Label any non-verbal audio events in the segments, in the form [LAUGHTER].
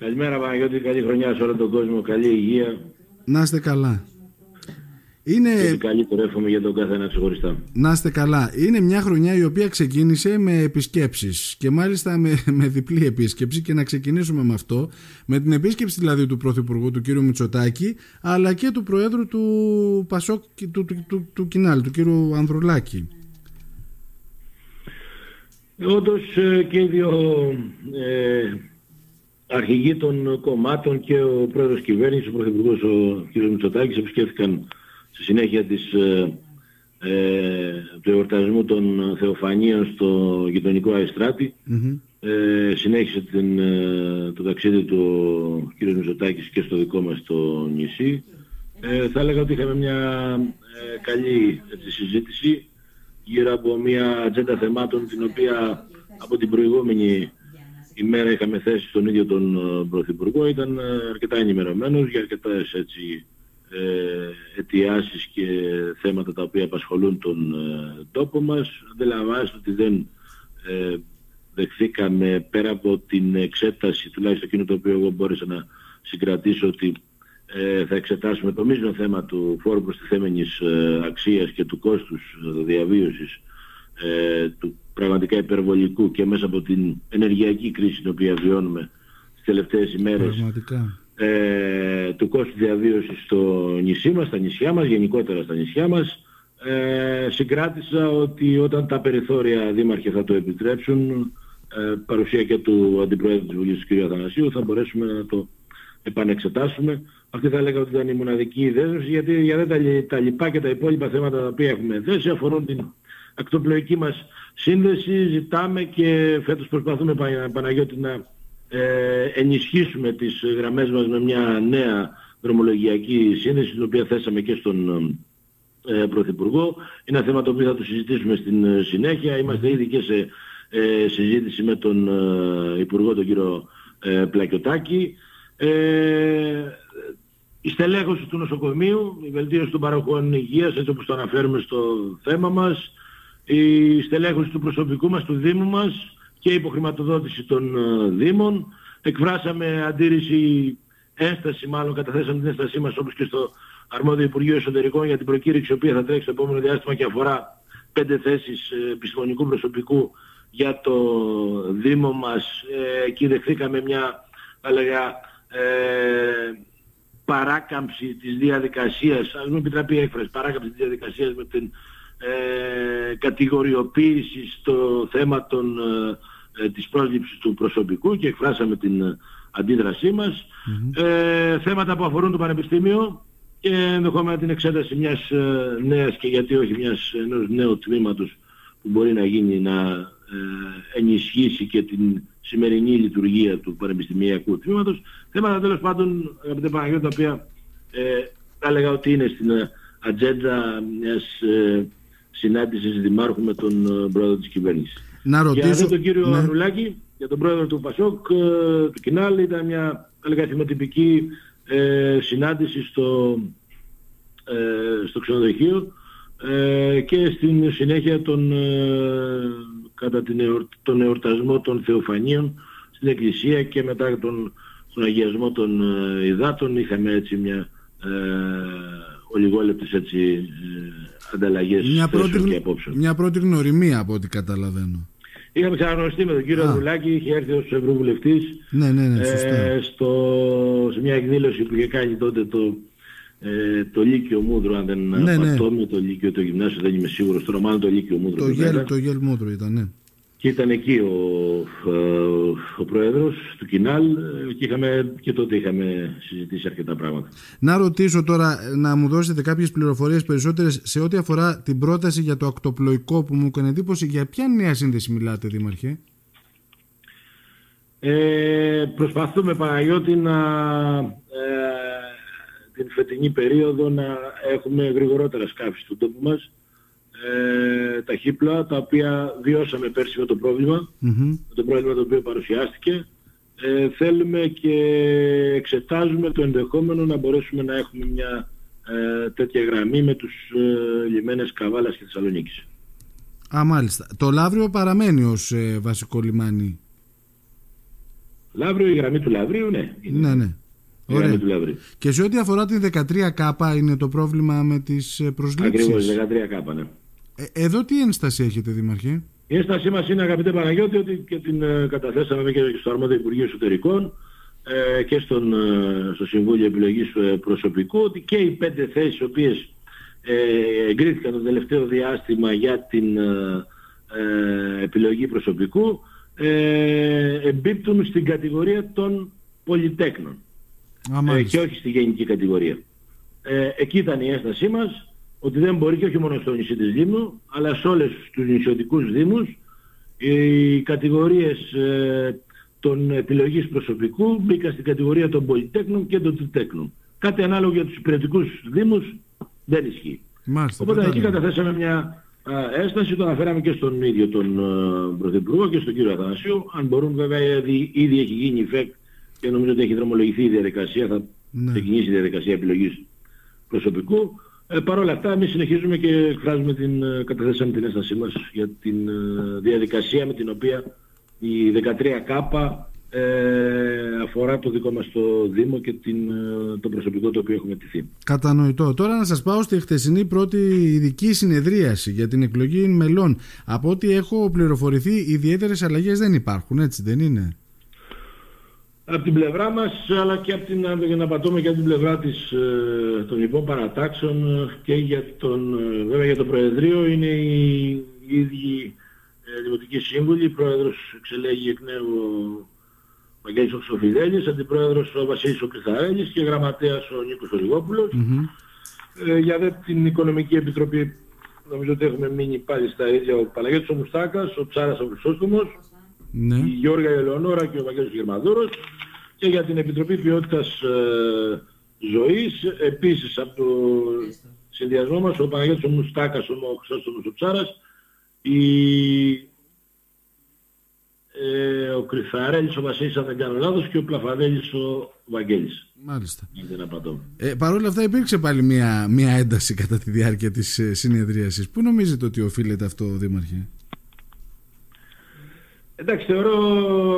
Καλημέρα Παναγιώτη, καλή χρονιά σε όλο τον κόσμο, καλή υγεία. Να είστε καλά. Είναι... Και καλύτερο εύχομαι για τον καθένα ξεχωριστά. Να είστε καλά. Είναι μια χρονιά η οποία ξεκίνησε με επισκέψεις και μάλιστα με, με διπλή επίσκεψη και να ξεκινήσουμε με αυτό, με την επίσκεψη δηλαδή του Πρωθυπουργού του κ. Μητσοτάκη αλλά και του Προέδρου του Πασόκ του, του, του, του, του Κινάλ, του κ. Ανδρουλάκη. Όντως ε, και οι δύο ε, αρχηγοί των κομμάτων και ο πρόεδρος κυβέρνησης, ο πρωθυπουργός ο κ. Μητσοτάκης επισκέφθηκαν στη συνέχεια της, ε, ε, του εορτασμού των Θεοφανίων στο γειτονικό ε, συνέχισε την, ε, το ταξίδι του ο κ. Μητσοτάκης και στο δικό μας το νησί. Ε, θα έλεγα ότι είχαμε μια καλή έτσι, συζήτηση γύρω από μια ατζέντα θεμάτων την οποία από την προηγούμενη ημέρα είχαμε θέσει στον ίδιο τον ε, Πρωθυπουργό ήταν ε, αρκετά ενημερωμένος για αρκετές έτσι ε, αιτιάσεις και θέματα τα οποία απασχολούν τον ε, τόπο μας. Αντιλαμβάνεστε ότι δεν ε, δεχθήκαμε πέρα από την εξέταση, τουλάχιστον εκείνο το οποίο εγώ μπόρεσα να συγκρατήσω ότι ε, θα εξετάσουμε το μείζον θέμα του φόρου προστιθέμενης ε, αξίας και του κόστους ε, διαβίωσης του πραγματικά υπερβολικού και μέσα από την ενεργειακή κρίση την οποία βιώνουμε τις τελευταίες ημέρες ε, του κόστου διαβίωσης στο νησί μας, στα νησιά μας, γενικότερα στα νησιά μας ε, συγκράτησα ότι όταν τα περιθώρια δήμαρχοι θα το επιτρέψουν ε, παρουσία και του Αντιπρόεδρου της Βουλής του κ. Αθανασίου θα μπορέσουμε να το επανεξετάσουμε. Αυτή θα έλεγα ότι ήταν η μοναδική δέσμευση γιατί για τα, τα λοιπά και τα υπόλοιπα θέματα τα οποία έχουμε θέσει αφορούν την ακτοπλοϊκή μας σύνδεση. Ζητάμε και φέτος προσπαθούμε Παναγιώτη να ε, ενισχύσουμε τις γραμμές μας με μια νέα δρομολογιακή σύνδεση την οποία θέσαμε και στον ε, Πρωθυπουργό. Είναι ένα θέμα το οποίο θα το συζητήσουμε στην ε, συνέχεια. Είμαστε ήδη και σε ε, συζήτηση με τον ε, Υπουργό τον κύριο ε, Πλακιωτάκη. Ε, η στελέχωση του νοσοκομείου, η βελτίωση των παροχών υγείας, έτσι όπως το αναφέρουμε στο θέμα μας, η στελέχωση του προσωπικού μας, του Δήμου μας και η υποχρηματοδότηση των ε, Δήμων. Εκφράσαμε αντίρρηση, ένσταση μάλλον, καταθέσαμε την ένστασή μας όπως και στο αρμόδιο Υπουργείο Εσωτερικών για την προκήρυξη, η οποία θα τρέξει το επόμενο διάστημα και αφορά πέντε θέσεις ε, επιστημονικού προσωπικού για το Δήμο μας. Ε, εκεί δεχθήκαμε μια, θα ε, παράκαμψη της διαδικασίας, ας μου επιτραπεί έκφραση, παράκαμψη της διαδικασίας με την ε, κατηγοριοποίησης στο θέμα των, ε, της πρόσληψης του προσωπικού και εκφράσαμε την αντίδρασή μας. Ε, θέματα που αφορούν το Πανεπιστήμιο και ενδεχόμενα την εξέταση μιας ε, νέας και γιατί όχι μιας ενός νέου τμήματος που μπορεί να γίνει να ε, ενισχύσει και την σημερινή λειτουργία του πανεπιστημιακού τμήματος. Θέματα τέλος πάντων, αγαπητέ Παναγιώτη, τα οποία ε, θα έλεγα ότι είναι στην ατζέντα μιας ε, συνάντησης δημάρχου με τον ε, πρόεδρο της κυβέρνησης. Να ρωτήσω... Για τον κύριο ναι. Ανουλάκη, για τον πρόεδρο του Πασόκ, ε, του Κινάλ, ήταν μια έλεγα θυμοτυπική ε, συνάντηση στο, ε, στο ξενοδοχείο ε, και στην συνέχεια των, ε, κατά την τον εορτασμό των Θεοφανίων στην Εκκλησία και μετά τον, τον αγιασμό των ε, υδάτων είχαμε έτσι μια ε, ολιγόλεπτες έτσι ε, ανταλλαγές μια πρώτη, και απόψεων. Μια πρώτη γνωριμία από ό,τι καταλαβαίνω. Είχαμε ξαναγνωριστεί με τον κύριο Ανδρουλάκη, είχε έρθει ως Ευρωβουλευτής ναι, ναι, ναι, ε, στο, σε μια εκδήλωση που είχε κάνει τότε το, ε, το Λύκειο Μούδρο, αν δεν ναι, ναι. το Λύκειο, το Γυμνάσιο, δεν είμαι σίγουρος, τώρα μάλλον το Λύκειο Μούδρο. Το Γέλ, το Γέλ Μούδρο ήταν, ναι. Και ήταν εκεί ο, ο, ο πρόεδρος του Κινάλ και, είχαμε, και τότε είχαμε συζητήσει αρκετά πράγματα. Να ρωτήσω τώρα, να μου δώσετε κάποιες πληροφορίες περισσότερες σε ό,τι αφορά την πρόταση για το ακτοπλοϊκό που μου έκανε εντύπωση. Για ποια νέα σύνδεση μιλάτε, Δήμαρχε; Ε, προσπαθούμε Παναγιώτη να ε, την φετινή περίοδο να έχουμε γρηγορότερα σκάφη στον τόπο μας ε, τα χύπλα τα οποία βιώσαμε πέρσι με το προβλημα με το πρόβλημα το οποίο παρουσιάστηκε ε, θέλουμε και εξετάζουμε το ενδεχόμενο να μπορέσουμε να έχουμε μια ε, τέτοια γραμμή με τους ε, λιμένες Καβάλας και Θεσσαλονίκης. Α, μάλιστα. Το Λαύριο παραμένει ως ε, βασικό λιμάνι. Λαύριο, η γραμμή του Λαβρίου, ναι. Ναι, ναι. Η γραμμή του Λαβρίου. Και σε ό,τι αφορά την 13K είναι το πρόβλημα με τις ε, προσλήψεις; Ακριβώς, 13K, ναι. Ε, εδώ τι ένσταση έχετε, Δήμαρχε. Η ένστασή μας είναι, αγαπητέ Παναγιώτη, ότι και την ε, καταθέσαμε και στο Αρμόδιο Υπουργείο Εσωτερικών ε, και στον, ε, στο Συμβούλιο Επιλογής Προσωπικού, ότι και οι πέντε θέσεις οι οποίες εγκρίθηκαν το τελευταίο διάστημα για την επιλογή προσωπικού εμπίπτουν στην κατηγορία των πολυτέκνων και όχι στη γενική κατηγορία. εκεί ήταν η ένστασή μας ότι δεν μπορεί και όχι μόνο στο νησί της Λίμνου, αλλά σε όλες τους νησιωτικούς δήμους οι κατηγορίες ε, των επιλογής προσωπικού μπήκαν στην κατηγορία των πολυτέκνων και των τριτέκνων. Κάτι ανάλογο για τους υπηρετικούς δήμους δεν ισχύει. Μάλιστα, Οπότε εκεί καταθέσαμε μια α, έσταση, το αναφέραμε και στον ίδιο τον α, Πρωθυπουργό και στον κύριο Αθανασίου. Αν μπορούν βέβαια ήδη, ήδη έχει γίνει ΦΕΚ και νομίζω ότι έχει δρομολογηθεί η διαδικασία, θα ναι. ξεκινήσει η διαδικασία επιλογής προσωπικού. Ε, Παρ' όλα αυτά, εμείς συνεχίζουμε και εκφράζουμε την, ε, καταθέσαμε την έστασή μας για την ε, διαδικασία με την οποία η 13K ε, αφορά το δικό μας το Δήμο και την, ε, το προσωπικό το οποίο έχουμε τηθεί. Κατανοητό. Τώρα να σας πάω στη χτεσινή πρώτη ειδική συνεδρίαση για την εκλογή μελών. Από ό,τι έχω πληροφορηθεί, ιδιαίτερες αλλαγές δεν υπάρχουν, έτσι δεν είναι; Από την πλευρά μας αλλά και από την, για να πατούμε και από την πλευρά της, ε, των υπό παρατάξεων ε, και για τον, ε, βέβαια για το Προεδρείο είναι οι, οι ίδιοι ε, δημοτικοί σύμβουλοι, πρόεδρος εξελέγει εκ νέου ο Βαγγέλης Οξοφιδέλης, αντιπρόεδρος ο Βασίλης ο και γραμματέας ο Νίκος Ολιγόπουλος. Ε, για δε την Οικονομική Επιτροπή νομίζω ότι έχουμε μείνει πάλι στα ίδια ο Παναγιώτης ο Μουστάκας, ο Ψάρας ο Χρυσόστομος, ναι. η Γιώργα Ελεονόρα και ο Βαγγέλης Γερμαδούρος και για την Επιτροπή Ποιότητας ε, Ζωής, επίσης από το συνδυασμό μας, ο Παναγιώτης ο Μουστάκας, ο Χρυσόστομος ο Ψάρας, η, ε, ο Κρυθαρέλης ο Βασίλης αν δεν κάνω λάθος και ο Πλαφαδέλης ο Βαγγέλης. Μάλιστα. Ε, Παρ' όλα αυτά υπήρξε πάλι μια, μια ένταση κατά τη διάρκεια της ε, συνεδρίασης. Πού νομίζετε ότι οφείλεται αυτό, Δήμαρχε; Εντάξει, θεωρώ,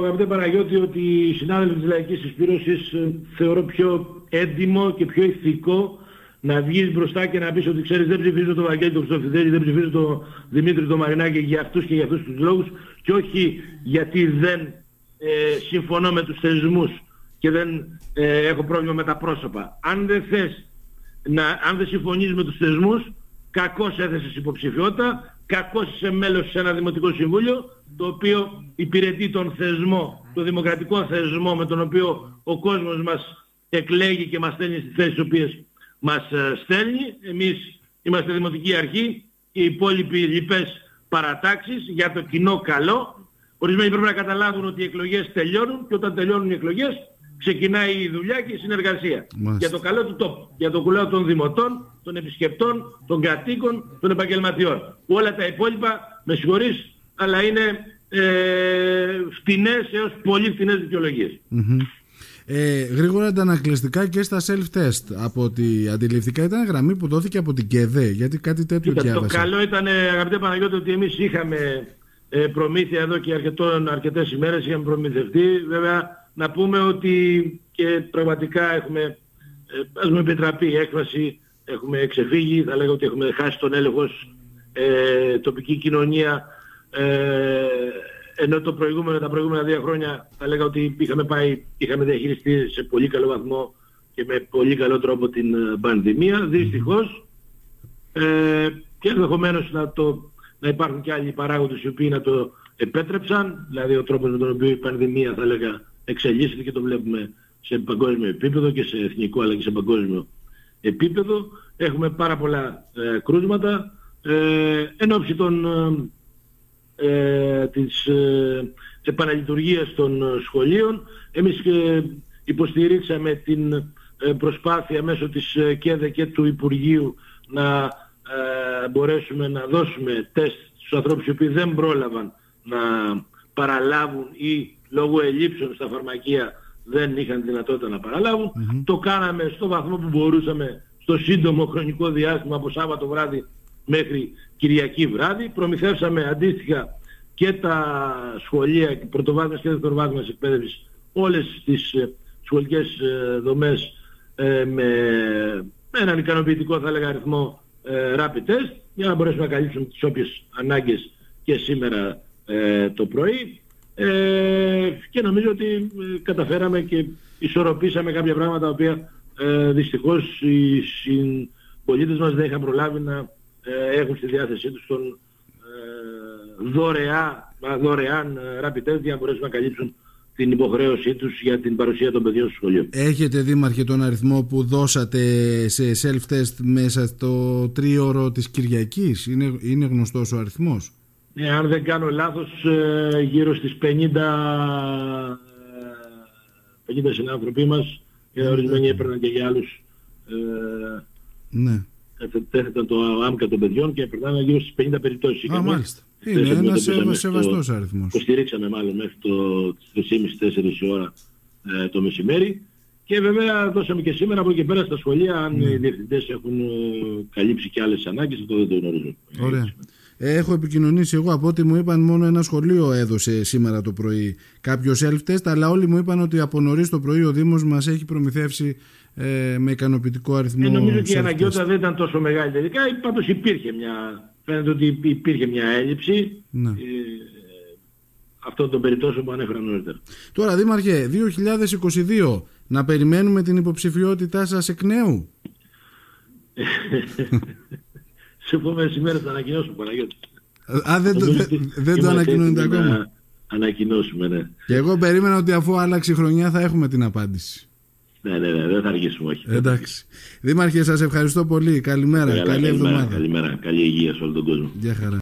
αγαπητέ Παναγιώτη, ότι οι συνάδελφοι της Λαϊκής Συσπήρωσης ε, θεωρώ πιο έντιμο και πιο ηθικό να βγεις μπροστά και να πεις ότι ξέρεις δεν ψηφίζω τον Βαγγέλη τον Χρυστοφιδέλη, δεν ψηφίζω τον Δημήτρη τον Μαρινάκη για αυτούς και για αυτούς τους λόγους και όχι γιατί δεν ε, συμφωνώ με τους θεσμούς και δεν ε, έχω πρόβλημα με τα πρόσωπα. Αν δεν θες, να, αν δεν συμφωνείς με τους θεσμούς, κακώς έθεσες υποψηφιότητα, κακώς είσαι μέλος σε ένα δημοτικό συμβούλιο, το οποίο υπηρετεί τον θεσμό, τον δημοκρατικό θεσμό με τον οποίο ο κόσμος μας εκλέγει και μας στέλνει στις θέσεις τις οποίες μας ε, στέλνει. Εμείς είμαστε δημοτική αρχή και οι υπόλοιποι λοιπές παρατάξεις για το κοινό καλό. Ορισμένοι πρέπει να καταλάβουν ότι οι εκλογές τελειώνουν και όταν τελειώνουν οι εκλογές ξεκινάει η δουλειά και η συνεργασία. Για το καλό του τόπου, για το κουλάο των δημοτών, των επισκεπτών, των κατοίκων, των επαγγελματιών. Όλα τα υπόλοιπα, με συγχωρείς, αλλά είναι ε, φτηνές έως πολύ φτηνές δικαιολογίες. Ε, γρήγορα αντανακλαστικά και στα self-test από ότι αντιληφθήκα ήταν γραμμή που δόθηκε από την ΚΕΔΕ γιατί κάτι τέτοιο Κοίτα, Το καλό ήταν αγαπητέ Παναγιώτη ότι εμείς είχαμε ε, προμήθεια εδώ και αρκετών, αρκετές ημέρες είχαμε προμηθευτεί βέβαια να πούμε ότι και πραγματικά έχουμε ε, έχουμε επιτραπεί η έκφραση έχουμε εξεφύγει θα λέγω ότι έχουμε χάσει τον έλεγχος ε, τοπική κοινωνία ε, ενώ το προηγούμενο, τα προηγούμενα δύο χρόνια θα λέγα ότι είχαμε, πάει, είχαμε διαχειριστεί σε πολύ καλό βαθμό και με πολύ καλό τρόπο την ε, πανδημία. Δυστυχώς ε, και ενδεχομένως να, το, να υπάρχουν και άλλοι παράγοντες οι οποίοι να το επέτρεψαν, δηλαδή ο τρόπος με τον οποίο η πανδημία θα λέγα εξελίσσεται και το βλέπουμε σε παγκόσμιο επίπεδο και σε εθνικό αλλά και σε παγκόσμιο επίπεδο. Έχουμε πάρα πολλά ε, κρούσματα. Ε, εν ώψη των ε, της ε, επαναλειτουργίας των ε, σχολείων. Εμείς ε, υποστηρίξαμε την ε, προσπάθεια μέσω της ΚΕΔΕ και του Υπουργείου να μπορέσουμε να δώσουμε τεστ στους ανθρώπους οι οποίοι δεν πρόλαβαν να παραλάβουν ή λόγω ελλείψεων στα φαρμακεία δεν είχαν δυνατότητα να παραλαβουν Το κάναμε στο βαθμό που μπορούσαμε στο σύντομο χρονικό διάστημα από Σάββατο βράδυ μέχρι Κυριακή βράδυ. Προμηθεύσαμε αντίστοιχα και τα σχολεία πρωτοβάθμιας και δευτεροβάθμιας εκπαίδευσης όλες τις ε, σχολικές ε, δομές ε, με, με έναν ικανοποιητικό θα έλεγα αριθμό ε, rapid test για να μπορέσουμε να καλύψουμε τις όποιες ανάγκες και σήμερα ε, το πρωί ε, και νομίζω ότι ε, καταφέραμε και ισορροπήσαμε κάποια πράγματα τα οποία ε, δυστυχώς οι συμπολίτες μας δεν είχαν προλάβει να έχουν στη διάθεσή τους τον δωρεά, δωρεάν rapid test για να μπορέσουν να καλύψουν την υποχρέωσή τους για την παρουσία των παιδιών στο σχολείο. Έχετε δήμαρχε τον αριθμό που δώσατε σε self-test μέσα στο τρίωρο της Κυριακής; Είναι, είναι γνωστός ο αριθμός; Ναι, αν δεν κάνω λάθος, ε, γύρω στις 50, 50 συνάνθρωποι μας και ορισμένοι έπαιρναν και για άλλους ε, ναι. Τέθεταν το άμκα των παιδιών και περνάνε γύρω στις 50 περιπτώσεις. Α, μάλιστα. Είναι ένας σεβαστός αριθμός. Υποστηρίξαμε μάλλον μέχρι το 3.30-4 ώρα ε, το μεσημέρι. Και βέβαια δώσαμε και σήμερα από εκεί πέρα στα σχολεία αν ναι. οι διευθυντές έχουν ε, καλύψει και άλλες ανάγκες, αυτό δεν το γνωρίζω. Ωραία. Έχω επικοινωνήσει εγώ από ό,τι μου είπαν μόνο ένα σχολείο έδωσε σήμερα το πρωί κάποιος self-test αλλά όλοι μου είπαν ότι από νωρίς το πρωί ο Δήμος μας έχει προμηθεύσει ε, με ικανοποιητικό αριθμό. Ε, νομίζω ότι η αναγκαιότητα δεν ήταν τόσο μεγάλη τελικά, πάντως υπήρχε μια, φαίνεται ότι υπήρχε μια έλλειψη ναι. ε, αυτών των περιπτώσεων που ανέφερα νωρίτερα. Τώρα Δήμαρχε, 2022 να περιμένουμε την υποψηφιότητά σας εκ νέου; [LAUGHS] Σε επόμενες ημέρες θα ανακοινώσουμε Παναγιώτη. Α, δεν, το, δεν το ανακοινώνετε ακόμα. ανακοινώσουμε, ναι. Και εγώ περίμενα ότι αφού άλλαξε η χρονιά θα έχουμε την απάντηση. Ναι, ναι, ναι, δεν θα αργήσουμε, όχι. Εντάξει. Δήμαρχε, σας ευχαριστώ πολύ. Καλημέρα, καλή εβδομάδα. Καλημέρα, καλή υγεία σε όλο τον κόσμο. Γεια χαρά.